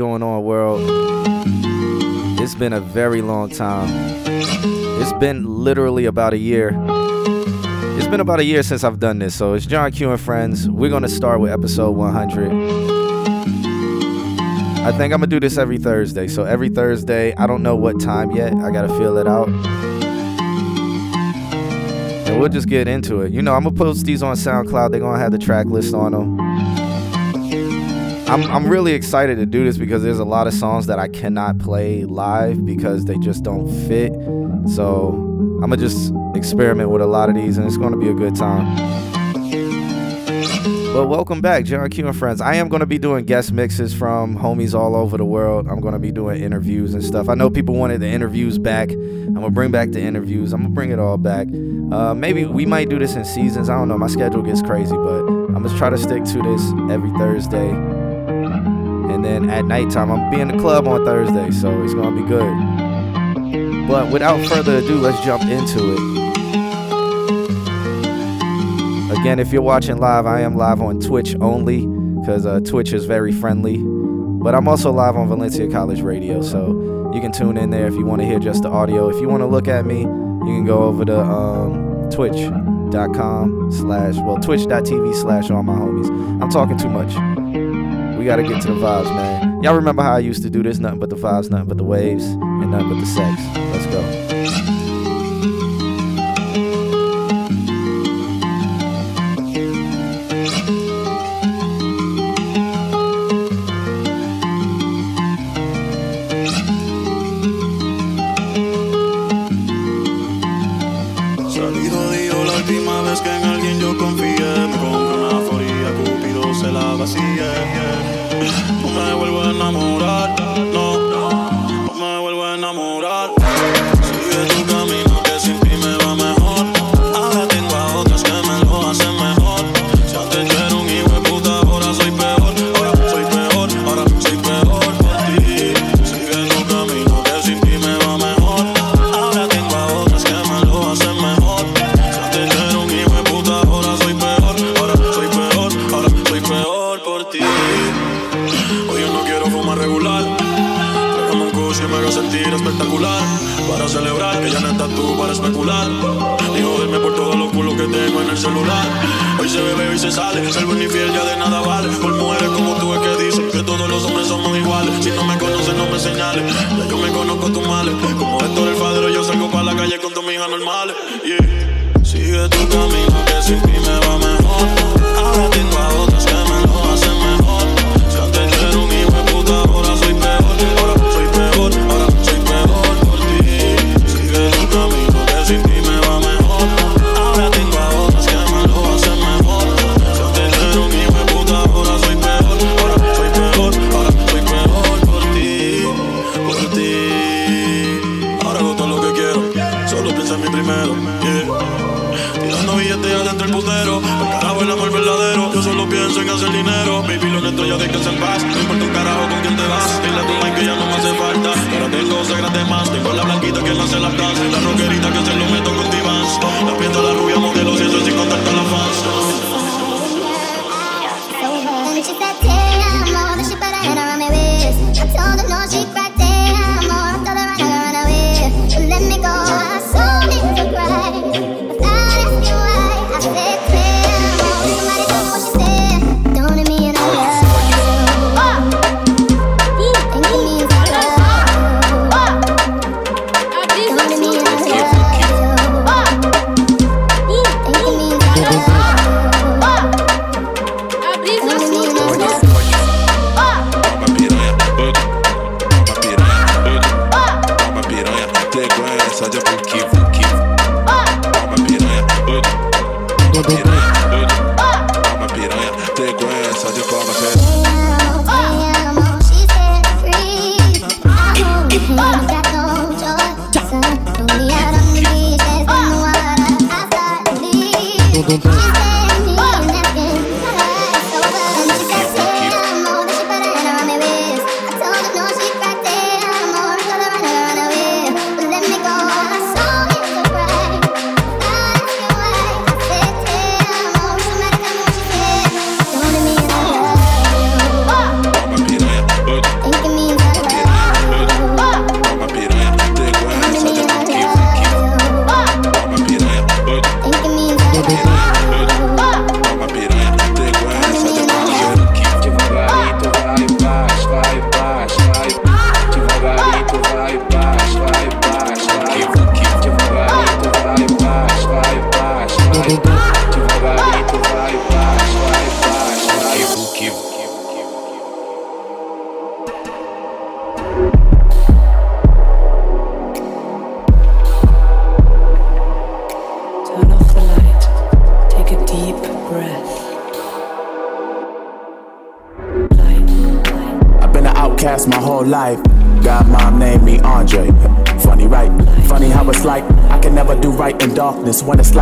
going on, world? It's been a very long time. It's been literally about a year. It's been about a year since I've done this, so it's John Q and Friends. We're gonna start with episode 100. I think I'm gonna do this every Thursday. So every Thursday, I don't know what time yet. I gotta feel it out. And we'll just get into it. You know, I'm gonna post these on SoundCloud. They're gonna have the track list on them. I'm, I'm really excited to do this because there's a lot of songs that I cannot play live because they just don't fit. So I'm gonna just experiment with a lot of these and it's gonna be a good time. But welcome back, John Q and friends. I am gonna be doing guest mixes from homies all over the world. I'm gonna be doing interviews and stuff. I know people wanted the interviews back. I'm gonna bring back the interviews. I'm gonna bring it all back. Uh, maybe we might do this in seasons. I don't know. My schedule gets crazy, but I'm gonna try to stick to this every Thursday then at nighttime, I'm being in the club on Thursday, so it's gonna be good. But without further ado, let's jump into it. Again, if you're watching live, I am live on Twitch only because uh, Twitch is very friendly. But I'm also live on Valencia College Radio, so you can tune in there if you want to hear just the audio. If you want to look at me, you can go over to um, twitch.com slash, well, twitch.tv slash all my homies. I'm talking too much. We gotta get to the vibes, man. Y'all remember how I used to do this? Nothing but the vibes, nothing but the waves, and nothing but the sex. Let's go.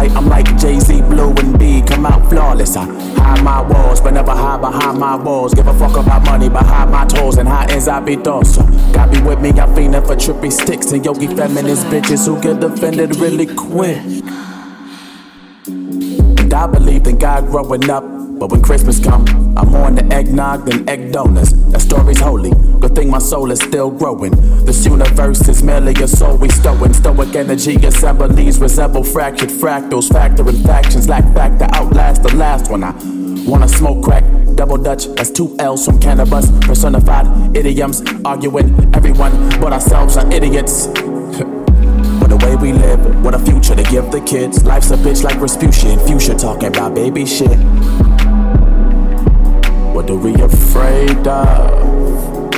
I'm like Jay Z, Blue, and B. Come out flawless. I hide my walls, but never hide behind my walls. Give a fuck about money behind my toes and high ends I be So God be with me, I'm for trippy sticks and yogi feminist bitches who get offended really quick. And I believed in God growing up. But when Christmas come, I'm more into eggnog than egg donuts. That story's holy. Good thing my soul is still growing. This universe is merely a soul we stowing. Stoic energy assemblies resemble fractured fractals. Factor Factoring factions lack fact to outlast the last one. I wanna smoke crack, double dutch. That's two L's from cannabis. Personified idioms arguing everyone but ourselves are idiots. What the way we live, what a future to give the kids. Life's a bitch like Rasputin, fuchsia talking about baby shit. What are we afraid of?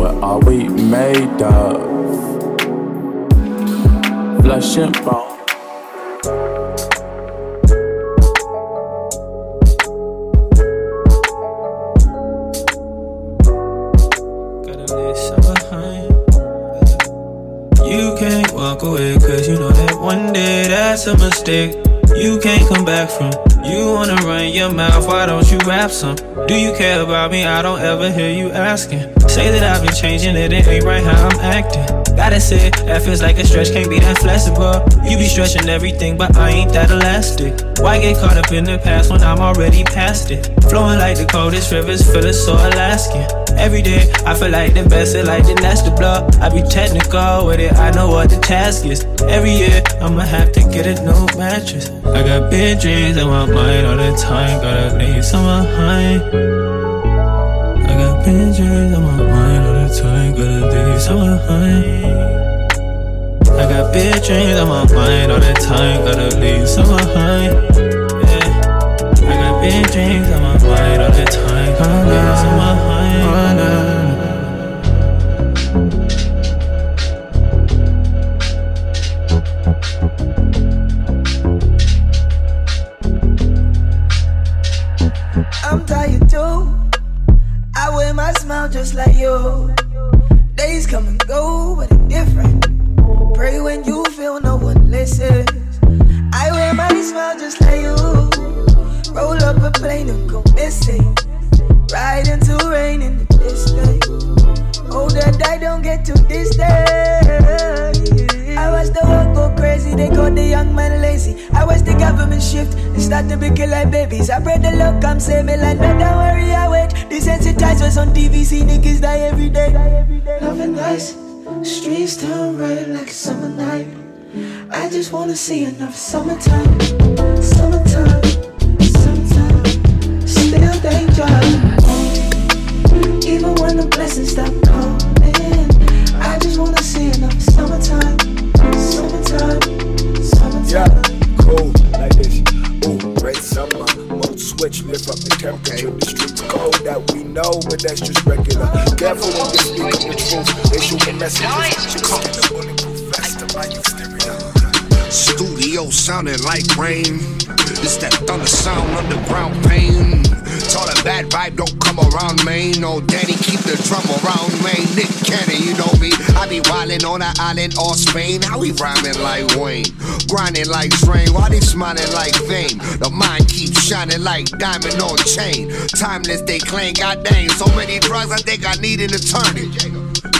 What are we made of? Flesh and bone. You can't walk away, cause you know that one day that's a mistake you can't come back from. You wanna run your mouth, why don't you rap some? Do you care about me? I don't ever hear you asking. Say that I've been changing it, it ain't right how I'm acting. Gotta say, that feels like a stretch, can't be that flexible. You be stretching everything, but I ain't that elastic. Why get caught up in the past when I'm already past it? Flowing like the coldest rivers, feeling so Alaskan. Every day, I feel like the best, it like the the blood. I be technical with it, I know what the task is. Every year, I'ma have to get a new mattress. I got big dreams in my mind all the time, gotta need some behind. I got big dreams gotta need some behind. I got big dreams on my mind all the time, gotta summertime, island or Spain. How we rhyming like Wayne? Grinding like Drain. Why they smiling like fame? The mind keeps shining like diamond on chain. Timeless, they claim, god dang. So many drugs, I think I need an attorney.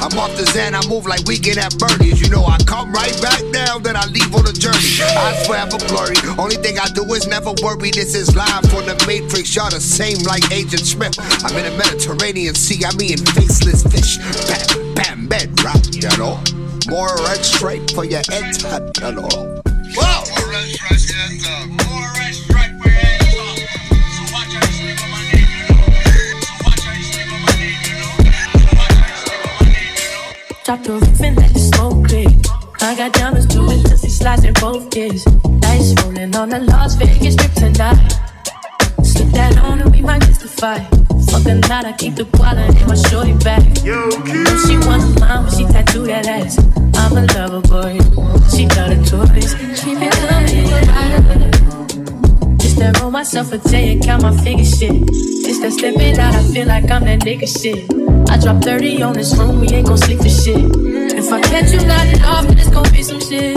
I'm off the Zen, I move like weekend at Bernie's. You know, I come right back down, then I leave on a journey. I a blurry. Only thing I do is never worry. This is live from the Matrix. Y'all the same like Agent Smith. I'm in the Mediterranean Sea, I'm eating faceless fish. Bam, bam, bedrock, you know. More red stripe for your head, time. More X right. More X strike for your head up. So watch how I swim on my neck, you know. Whoa! Drop the roof and let the smoke clear. I got diamonds doing pussy slides in both ears. Dice rolling on the Las Vegas strip tonight. Keep that on and we might justify. Fucking not, I keep the wallet in my shorty back. Yo, if she wasn't mine when she tattooed that ass. I'm a lover boy. She got a choice. She been coming. Just to roll myself a J and count my figure shit. Just to step it out, I feel like I'm that nigga shit. I drop 30 on this room, we ain't gon' sleep for shit. If I catch you nodding off, then it's gon' be some shit.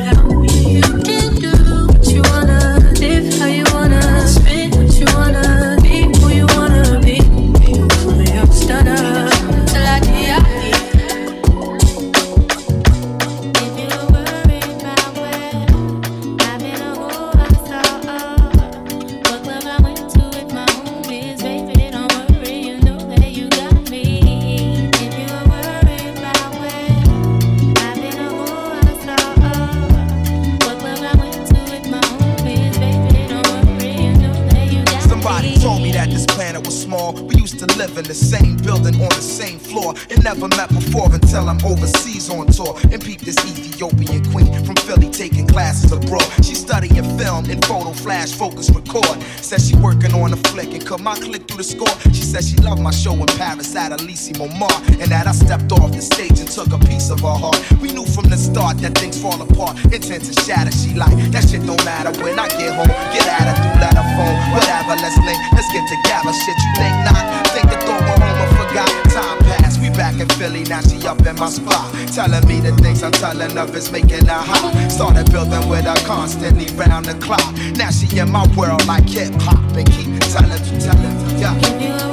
I clicked through the score, she said she loved my show in Paris at Élysée Montmartre, and that I stepped off the stage and took a piece of her heart. We knew from the start that things fall apart, intent to shatter. She like that shit don't matter when I get home. Get out of through letter phone, whatever. Let's link, let's get together. Shit, you think not? Think the thought went home and forgot. Time passed, we back in Philly now. She up in my spot, telling me the things I'm telling her is making her hot. Started building with her constantly round the clock. Now she in my world like hip hop and keep Silent talent, yeah.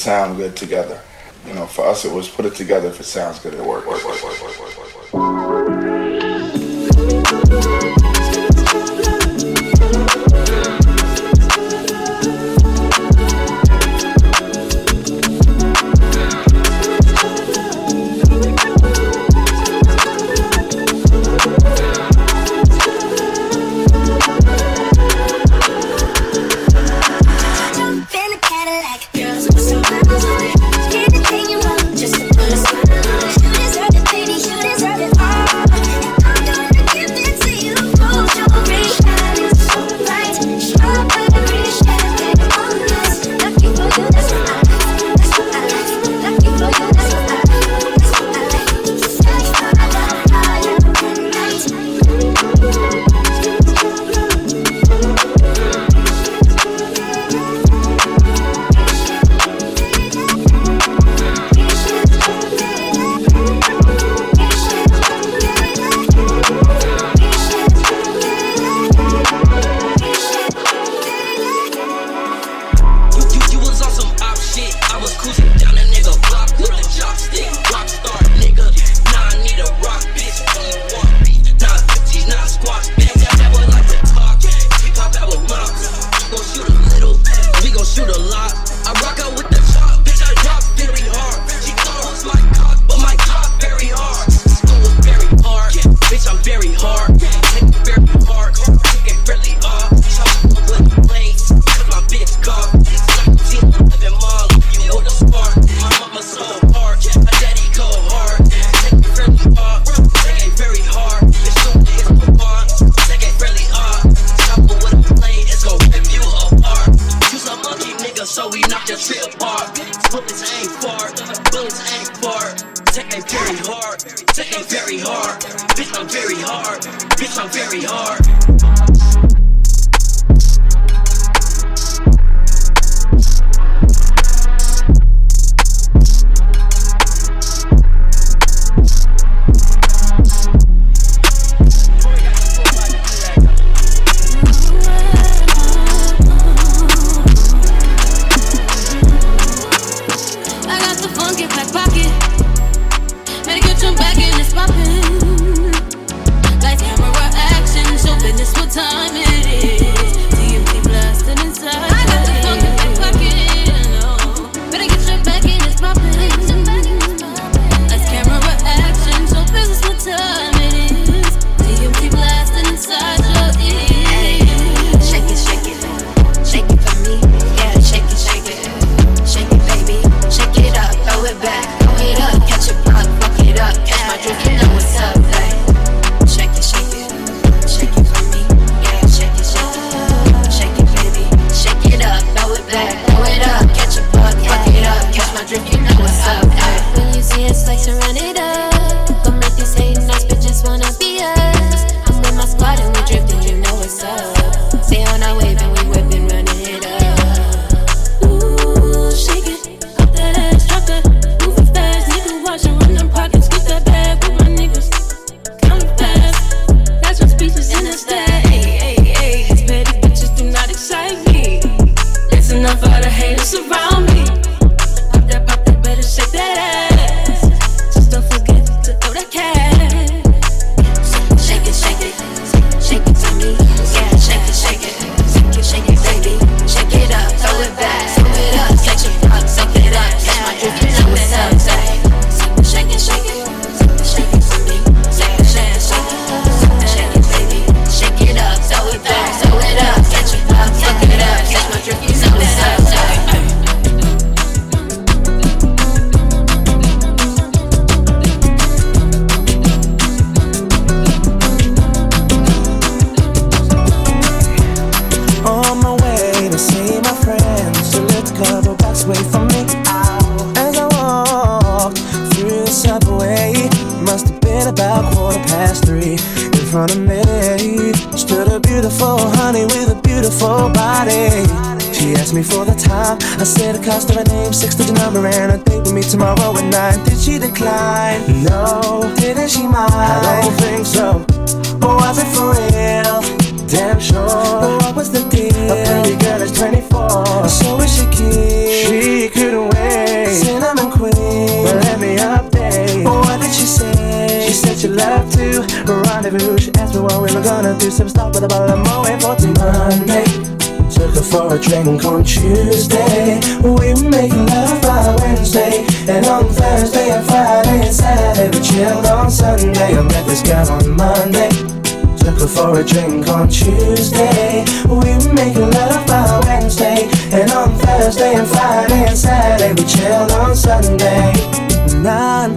sound good together. You know, for us, it was put it together if it sounds good, it works. Work, work, work. Number, and a date with me tomorrow at nine. Did she decline? No. Didn't she mind? I don't think so. Or was it for real? Damn sure. But what was the deal? A pretty girl is 24. So is she keen? She couldn't wait. Cinnamon queen. Well, let me update. What did she say? She said she loved to rendezvous. She asked me what we were gonna do. Some with a bottle of Moet for Monday. For a drink on Tuesday. We making love by Wednesday. And on Thursday and Friday and Saturday, we chilled on Sunday. I met this girl on Monday. Took her for a drink on Tuesday. We making love by Wednesday. And on Thursday and Friday and Saturday, we chilled on Sunday. Nine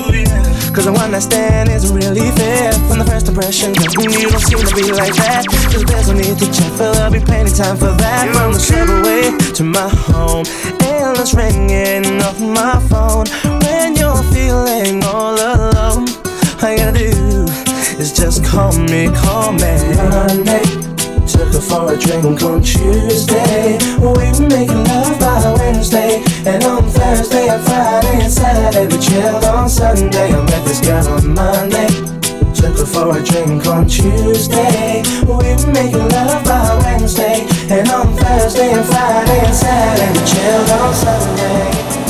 Cause the one I stand isn't really fair. From the first impression, you don't seem to be like that. Cause there's no need to check, but there'll be plenty time for that. From the subway to my home Endless ringing off my phone. When you're feeling all alone All you gotta do is just call me, call me. Monday Took her for a drink on Tuesday. We were making love by Wednesday. And on Thursday and Friday and Saturday, we chilled on Sunday. I met this girl on Monday. Took her for a drink on Tuesday. We were making love by Wednesday. And on Thursday and Friday and Saturday, we chilled on Sunday.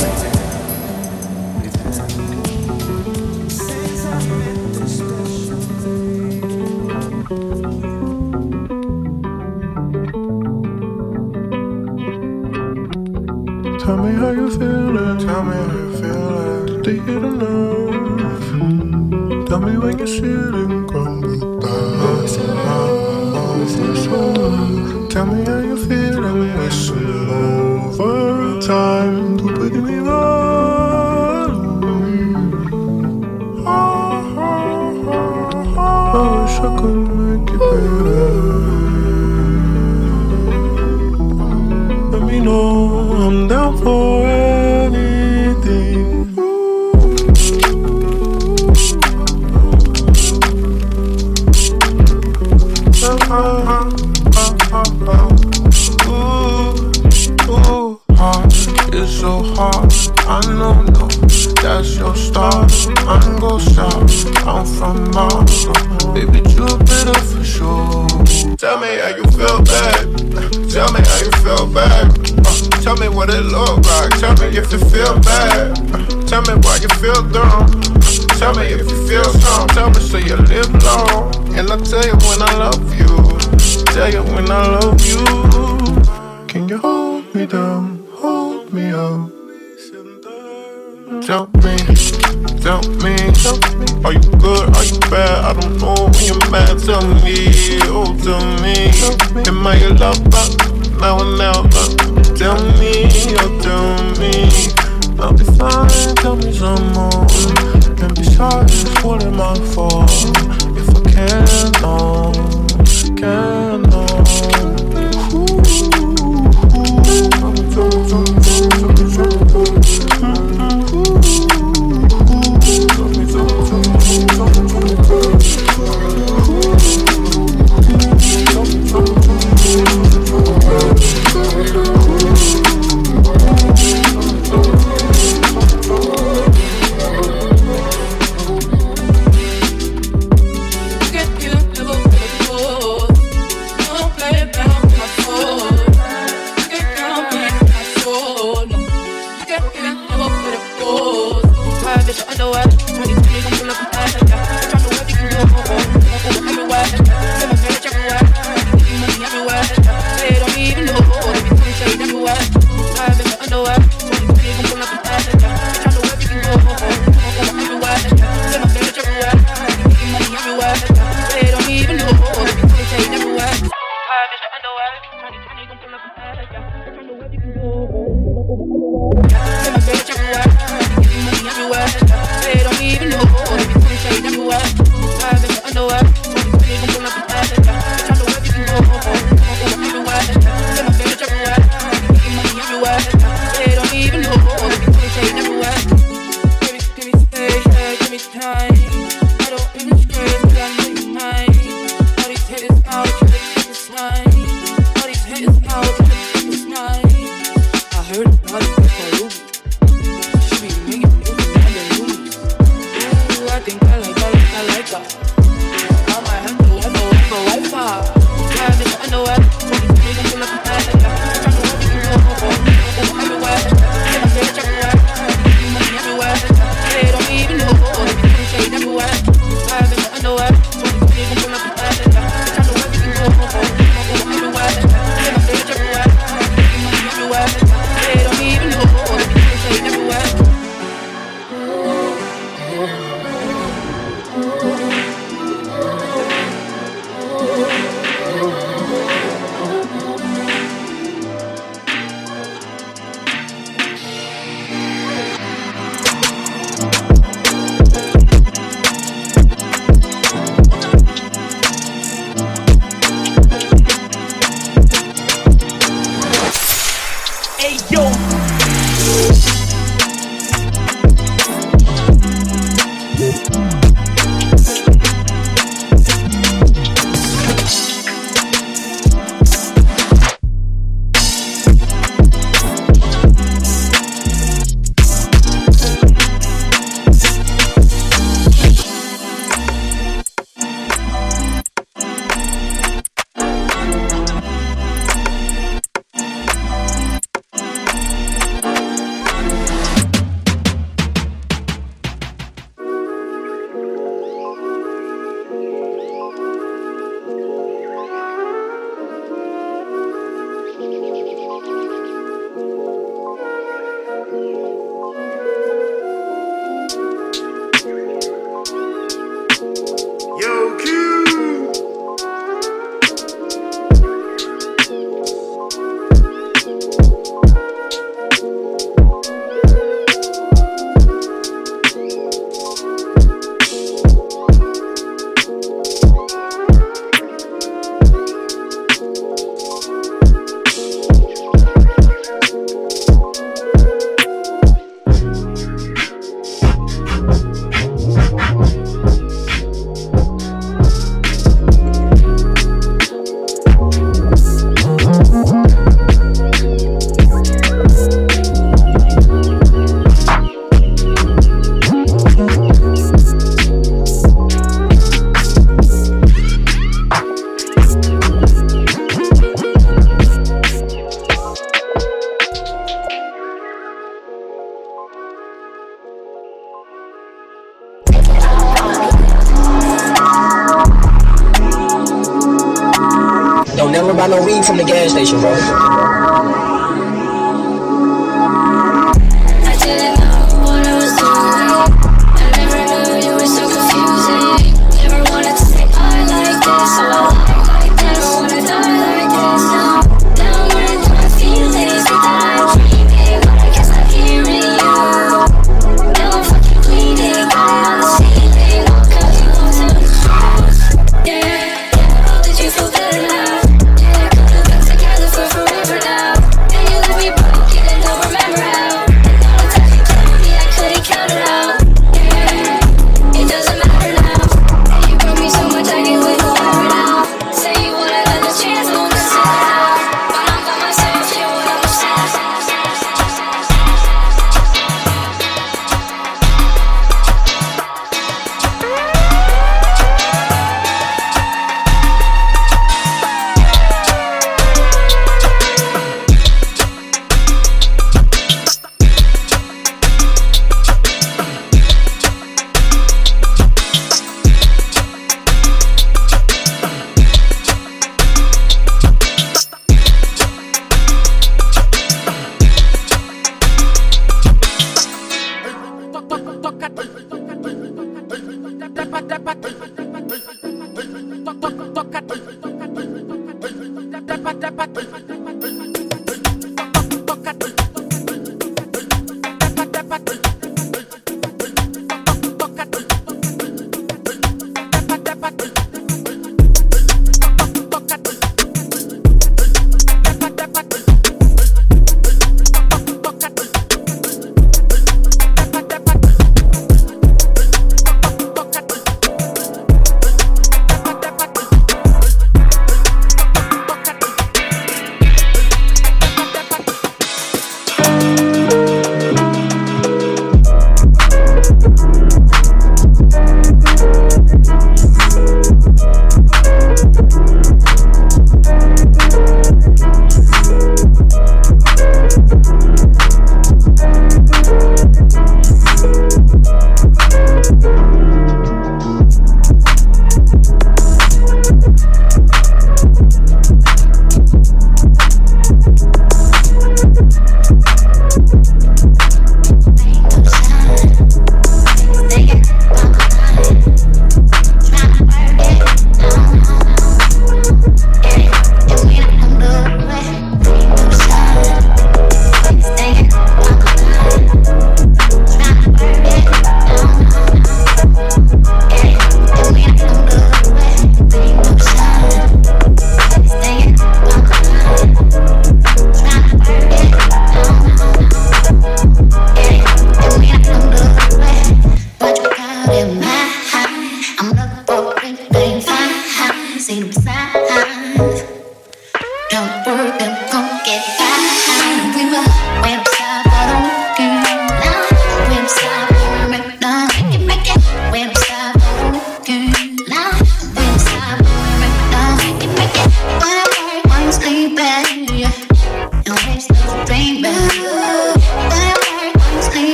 Me how you feeling. Tell me how you feeling. Did you hit enough? Mm. Tell me when you're sitting crumbled down. Tell me how you feeling. It's over time I'm go south, I'm from Mars. So baby, Jupiter for sure. Tell me how you feel back. Tell me how you feel. Uh, tell me what it look like. Tell me if you feel bad. Tell me why you feel dumb. Tell me if you feel strong. Tell me so you live long. And I'll tell you when I love you. Tell you when I love you. Can you hold me down? Tell me, are you good? Are you bad? I don't know when you're mad. Tell me, oh, tell me, am I your lover? Now or never. Tell me, oh, tell me, I'll be fine. Tell me some more. And besides, what am I for? If I can, no, can, no.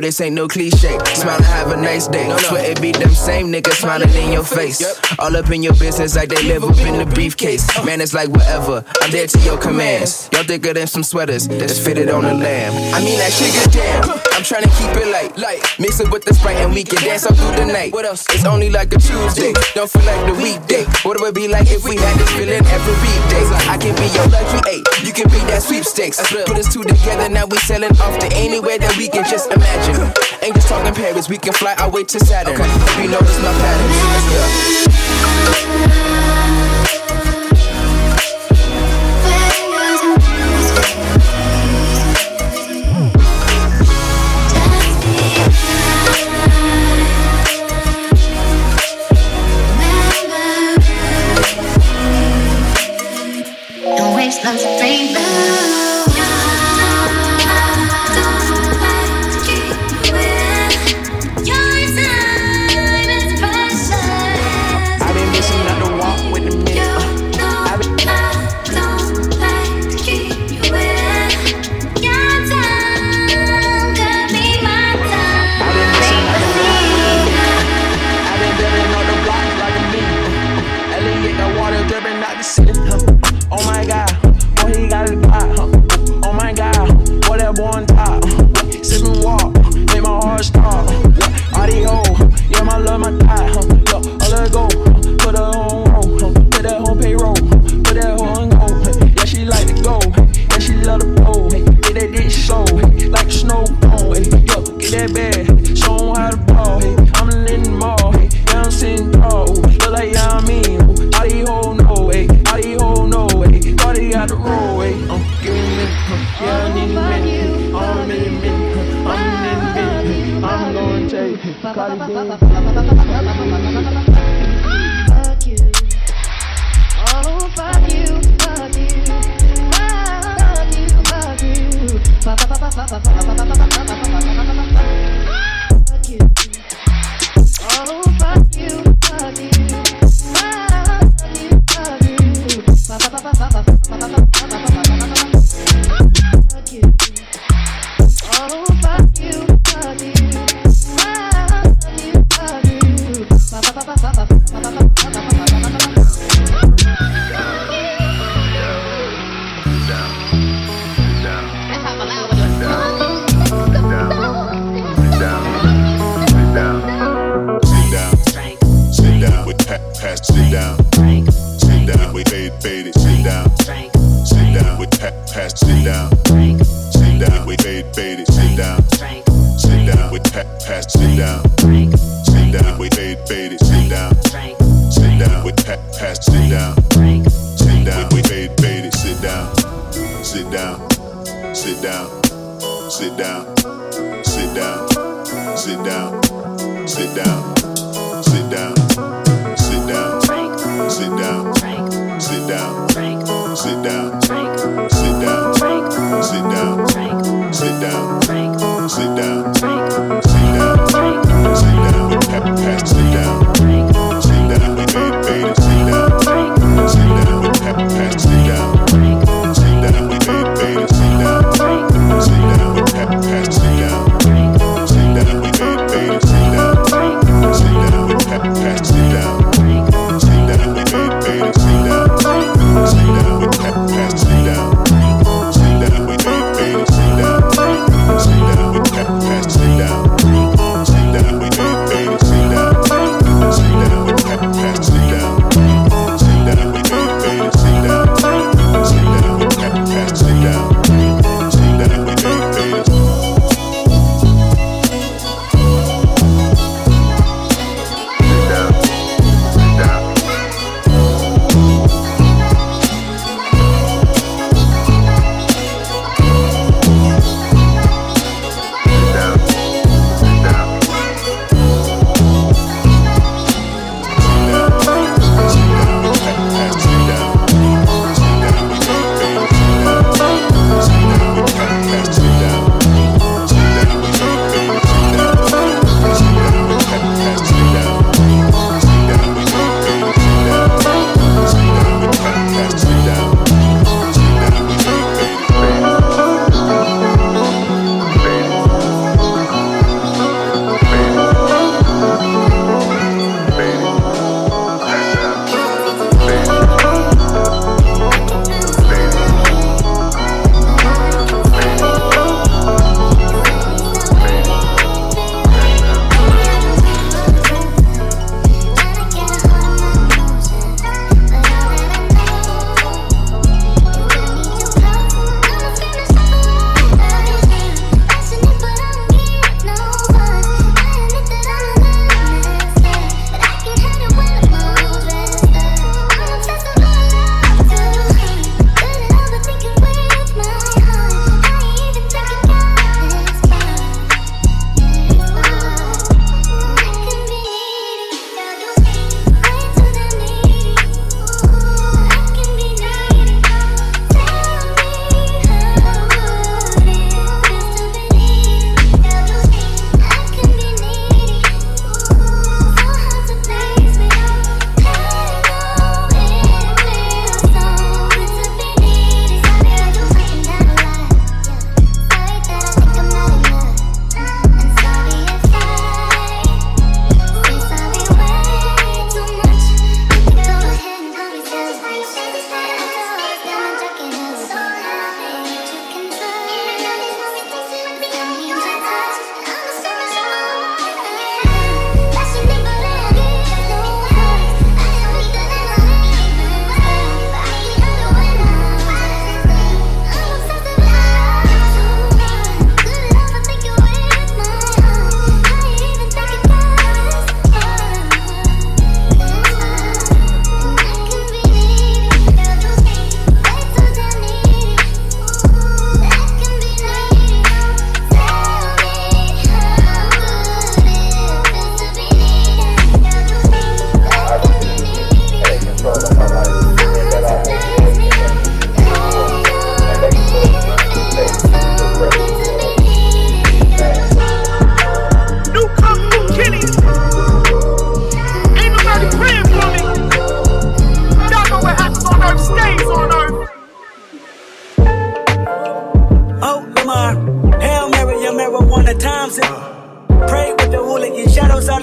No, this ain't no cliche. Smile and have a nice day. Swear it be them same niggas smiling in your face. All up in your business like they live up in the briefcase. Man, it's like whatever. I'm there to your commands. Y'all thicker than some sweaters that's fitted on a lamb. I mean that shit good damn. I'm trying to keep it light, light. Mix it with the sprite and we can dance all through the night. What else? It's only like a Tuesday. Don't feel like the weekday. What it would be like if we had this feeling every day? I can be your lucky eight. You can be that sweepstakes. Put us two together, now we selling off to anywhere that we can just imagine. Ain't just talking Paris, we can fly our way to Saturn. You notice my patterns. Yeah. Sit down. Sit down. Sit down. Sit down. Sit down. Sit down. Sit down. Sit down. Sit down. Sit down.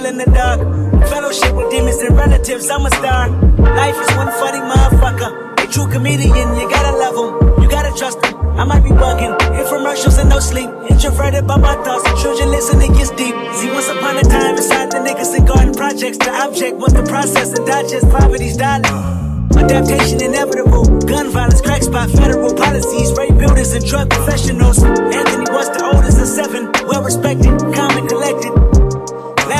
In the dark. Fellowship with demons and relatives. I'm a star. Life is one funny motherfucker. A true comedian, you gotta love him. You gotta trust him. I might be bugging. Infomercials and no sleep. Introverted by my thoughts. Children listen, it gets deep. See, once upon a time, inside the Nickerson Garden projects, the object was the process and digest poverty's dollars. Adaptation inevitable. Gun violence, crack spot, federal policies, rape builders and drug professionals. Anthony was the oldest of seven, well respected, calm and collected.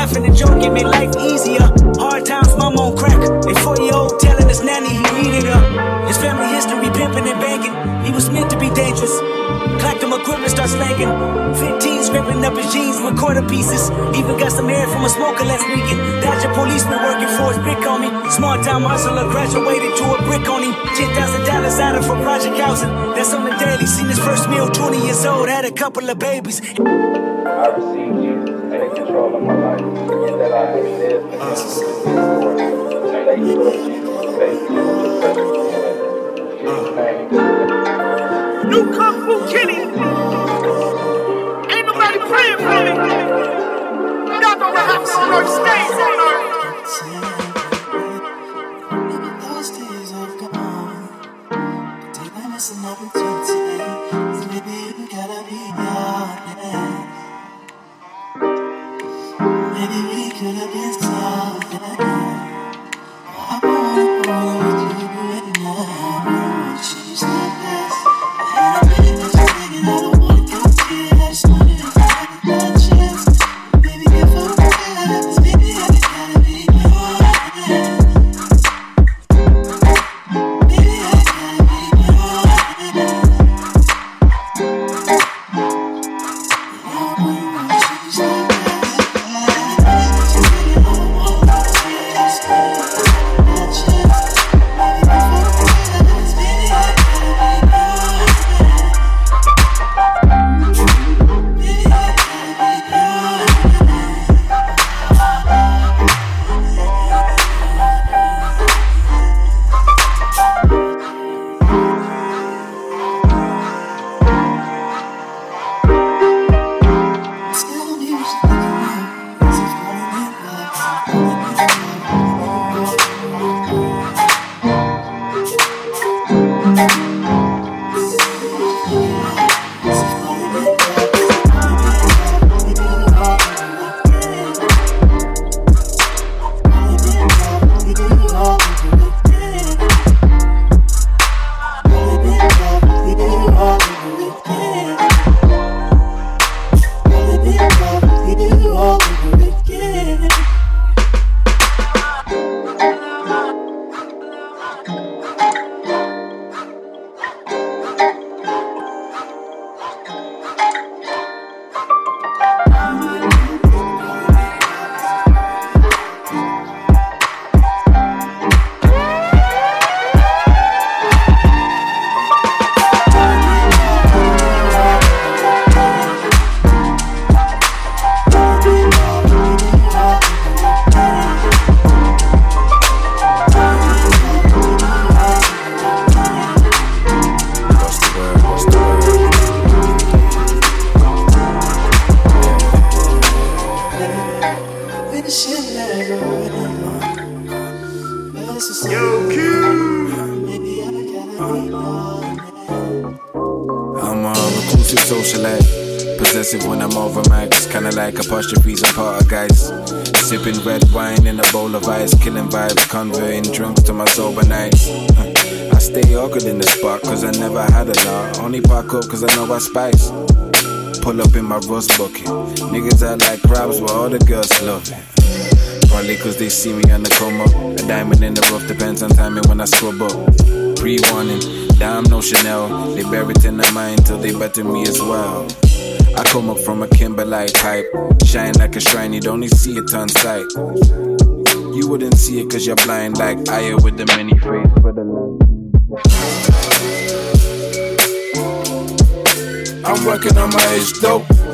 Laughing and joking made life easier. Hard times, mama on crack. A four year old telling his nanny he needed her. His family history pimping and banking. He was meant to be dangerous. Clacked him equipment, start slanging. 15 scraping up his jeans with quarter pieces. Even got some air from a smoker last weekend. Dodger policeman working for his brick on me. Small town hustler graduated to a brick on him. $10,000 out of for project housing. That's on the daily. Seen his first meal, 20 years old, had a couple of babies. I received Jesus in control of my. That I may live and live Thank you, Lord Jesus. Thank you for your presence. In New Kung Fu Kenny. Ain't nobody praying for me. God don't have to earth, stays on earth. Could have been reclusive socialite. Possessive when I'm over mics, kinda like apostrophes and part of guys. Sipping red wine in a bowl of ice, killing vibes, converting drinks to my sober nights. I stay awkward in the spot, cause I never had a lot. Only park up cause I know I spice. Pull up in my rust bucket. Niggas are like crabs, but all the girls love it. Probably cause they see me on the come up. A diamond in the rough depends on timing when I scrub up. Pre warning, damn no Chanel. They bury it in their mind till they better me as well. I come up from a Kimberlite pipe. Shine like a shrine, you don't see it on sight. You wouldn't see it cause you're blind like Aya with the many face for the line. I'm working on my age dope.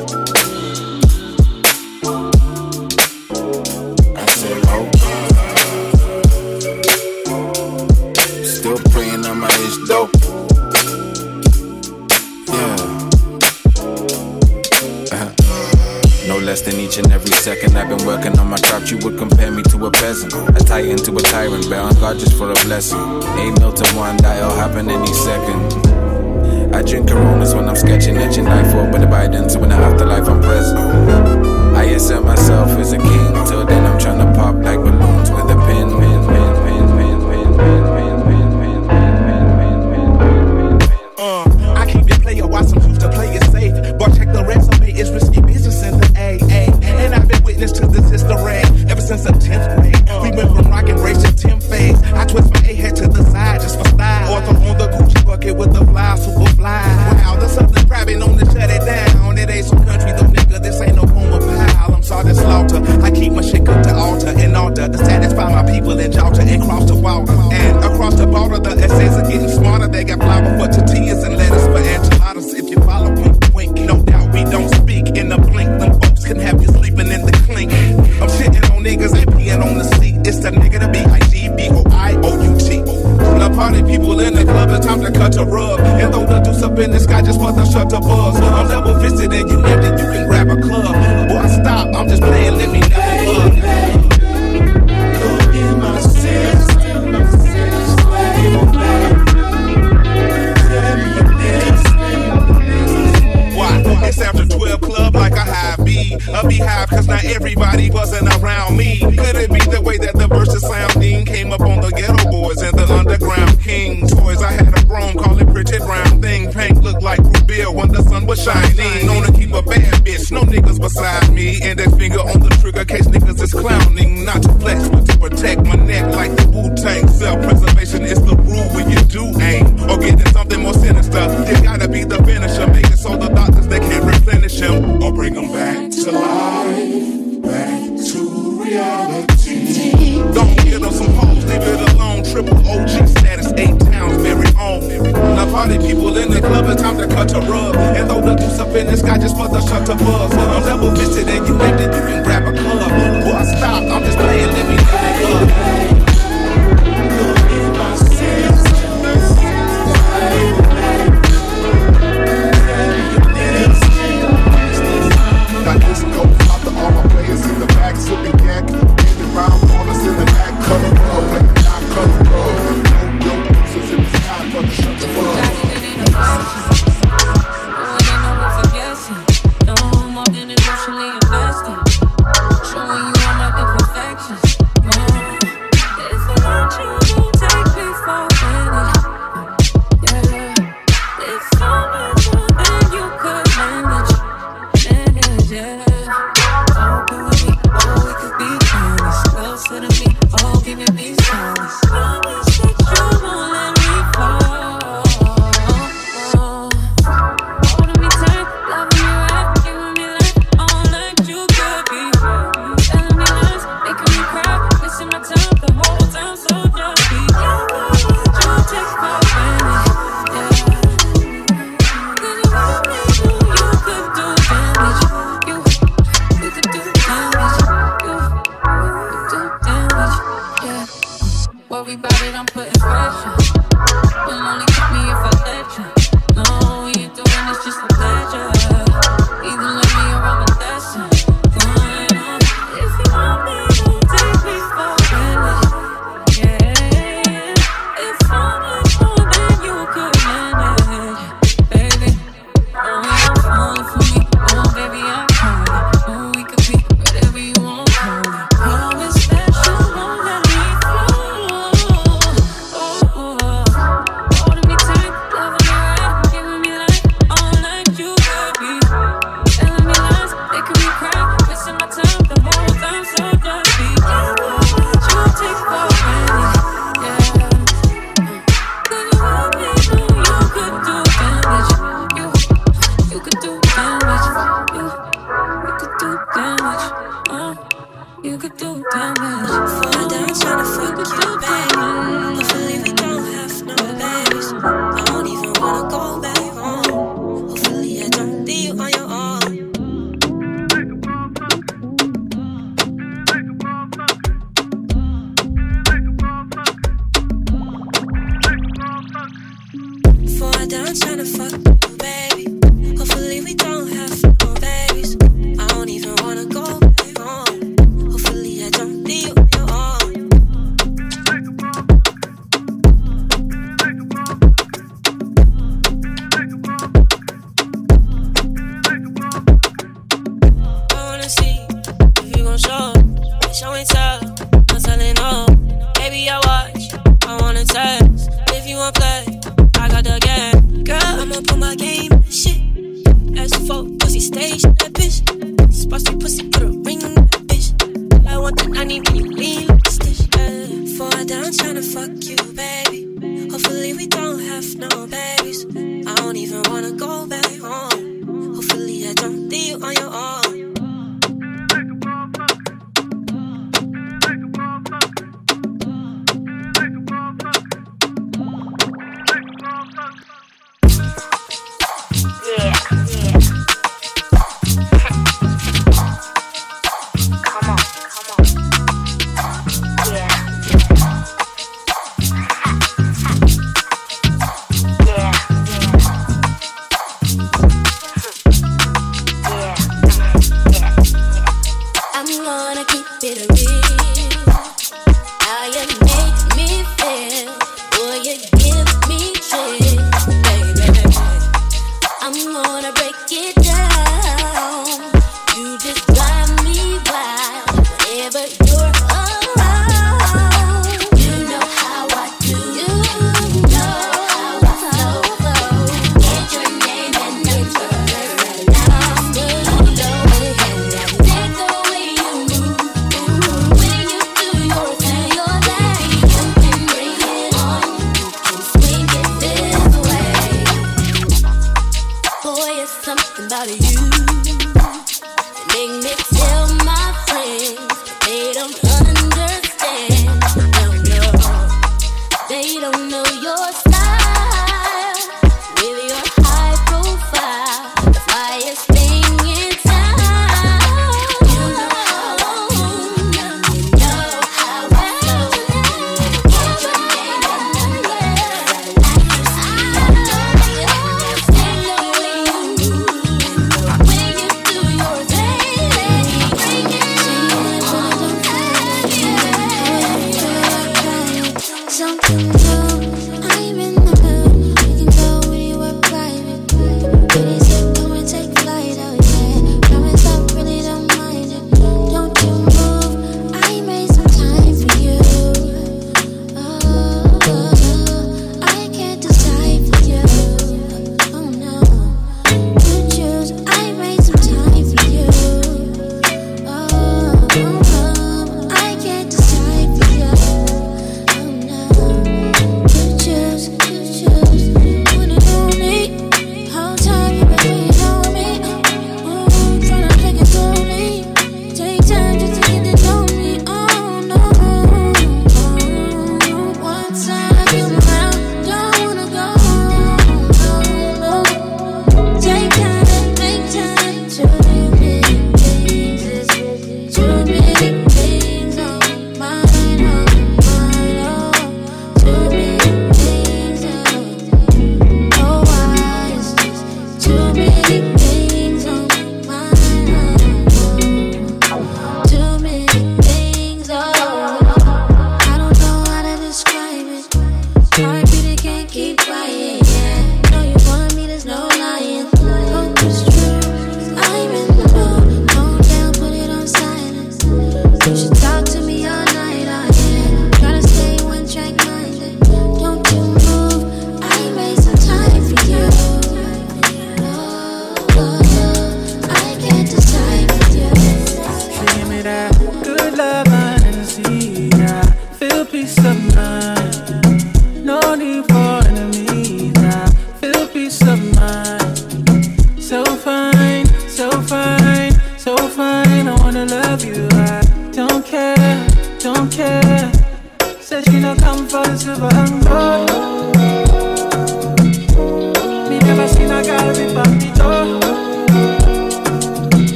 wasting each and every second. I've been working on my craft, you would compare me to a peasant. A titan to a tyrant, bear on God just for a blessing. A mil to one, that'll happen any second. I drink Coronas when I'm sketching, etching life for with the Biden, so in the afterlife I'm present. I accept myself as a king, till then I'm trying to pop like balloons. harder to satisfy my people in Georgia and cross the water. And across the border, the essays are getting smarter. They got flower for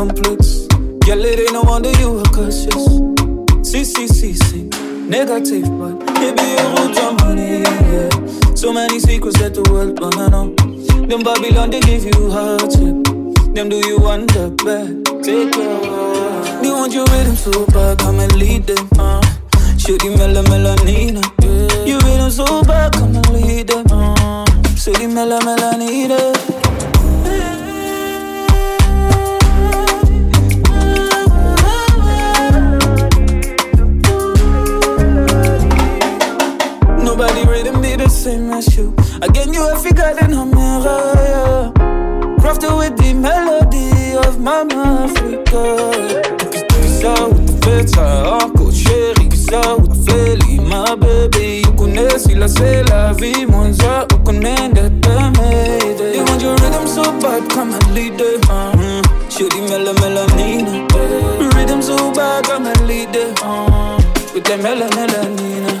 complex. Girl, it ain't no wonder you are cautious. See, see, see, see. Negative, but it be a root money, yeah. So many secrets that the world don't know. Them Babylon, they give you hardship. Them do you want the bad. Take care. They want you rhythm so bad, come and lead them, uh. Shitty mellow melanina, yeah. You rhythm so bad, come and lead them, uh. Shitty mellow melanina. same as you. I Again, you every girl in a mirror. Yeah. Crafted with the melody of Mama Africa. Bizarre with the fits, encore chérie. Bizarre with the fairy, my baby. You connais, si la c'est la vie. Mon ça, on connaît d'être aimé. You want your rhythm so bad, come and lead it. Uh -huh. Chérie, mela, melanina. Rhythm so bad, come and lead it. Uh -huh. With the mela, melanina.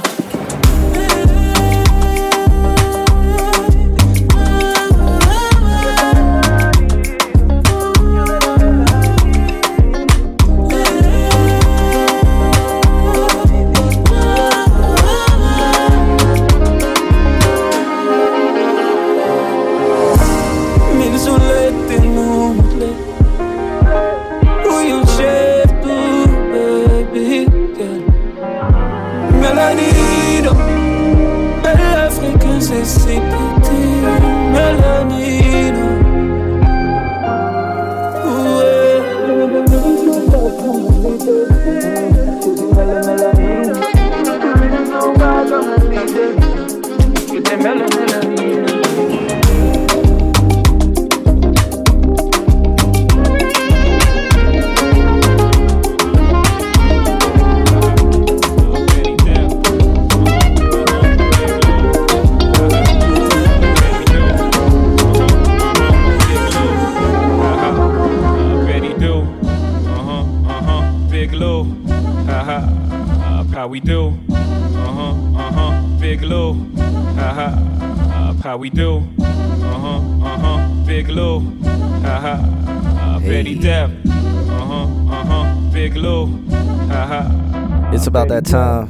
About that time.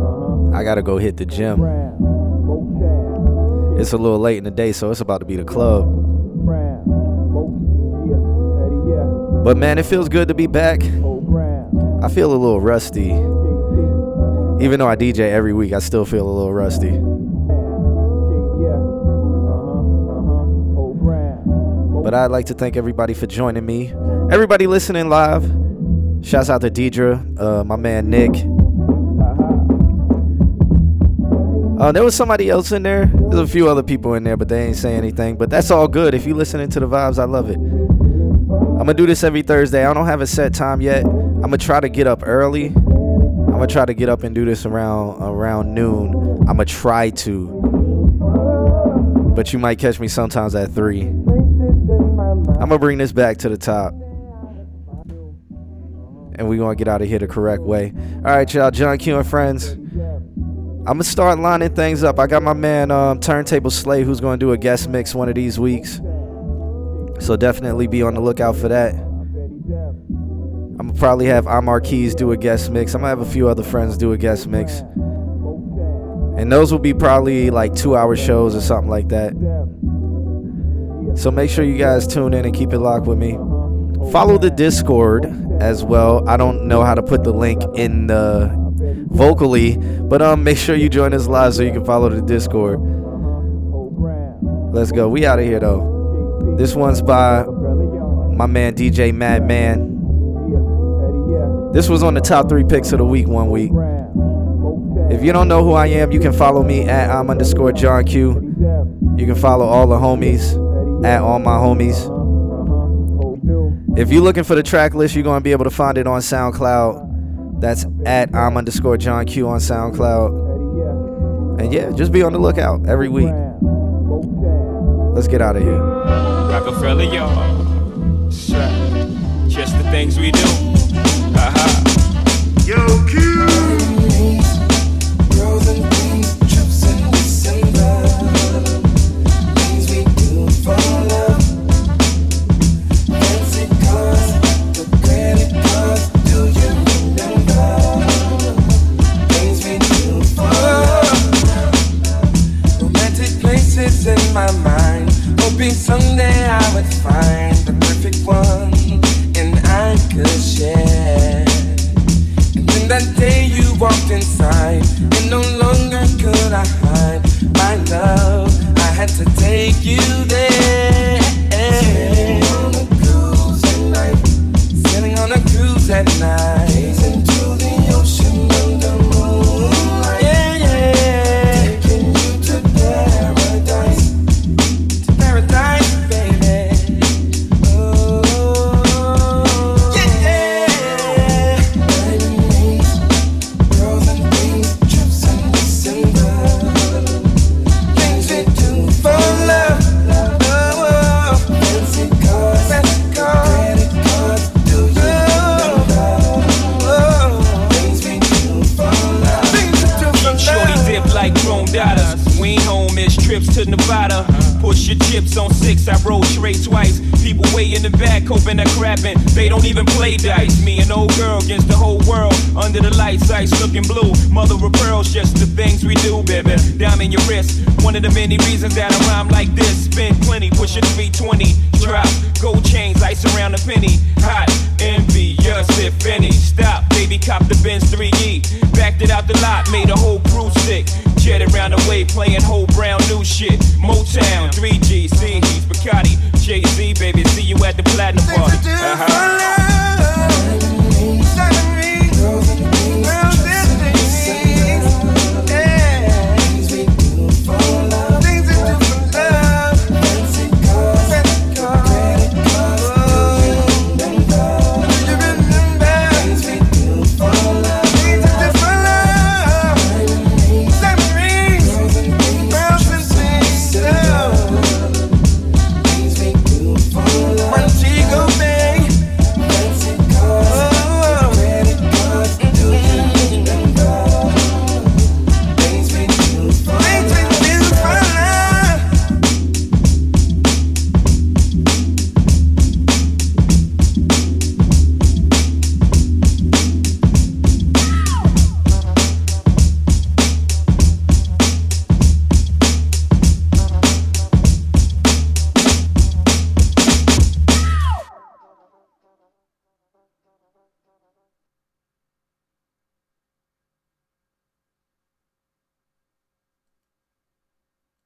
Uh-huh. I gotta go hit the gym. It's a little late in the day, so it's about to be the club. But man, it feels good to be back. I feel a little rusty. Even though I DJ every week, I still feel a little rusty. But I'd like to thank everybody for joining me. Everybody listening live. Shouts out to Deidre, uh, my man Nick. Uh, there was somebody else in there. There's a few other people in there, but they ain't saying anything. But that's all good. If you listening to the vibes, I love it. I'm gonna do this every Thursday. I don't have a set time yet. I'm gonna try to get up early. I'm gonna try to get up and do this around around noon. I'm gonna try to, but you might catch me sometimes at three. I'm gonna bring this back to the top, and we're gonna get out of here the correct way. All right, y'all. John Q and friends. I'm gonna start lining things up. I got my man um, Turntable Slay who's gonna do a guest mix one of these weeks. So definitely be on the lookout for that. I'm gonna probably have Amar Keys do a guest mix. I'm gonna have a few other friends do a guest mix. And those will be probably like two hour shows or something like that. So make sure you guys tune in and keep it locked with me. Follow the Discord as well. I don't know how to put the link in the vocally, but um make sure you join us live so you can follow the Discord. Let's go. We out of here though. This one's by my man DJ Madman. This was on the top three picks of the week one week. If you don't know who I am, you can follow me at I'm underscore John Q. You can follow all the homies at all my homies. If you're looking for the track list, you're gonna be able to find it on SoundCloud. That's at I'm underscore John Q on SoundCloud. And yeah, just be on the lookout every week. Let's get out of here. Rockefeller, y'all. Just the things we do. Even play dice. Me and old girl against the whole world. Under the lights, ice looking blue. Mother of pearls, just the things we do, baby. Diamond in your wrist. One of the many reasons that I rhyme like this. Spend plenty, pushing 320. Drop, gold chains, ice around a penny. Hot, envious if any. Stop, baby, cop the Benz 3E. Backed it out the lot, made a whole crew sick. Jet around the way, playing whole brown new shit. Motown, 3G, C, he's Bacardi, Jay Z, baby, see you at the platinum party. Uh huh.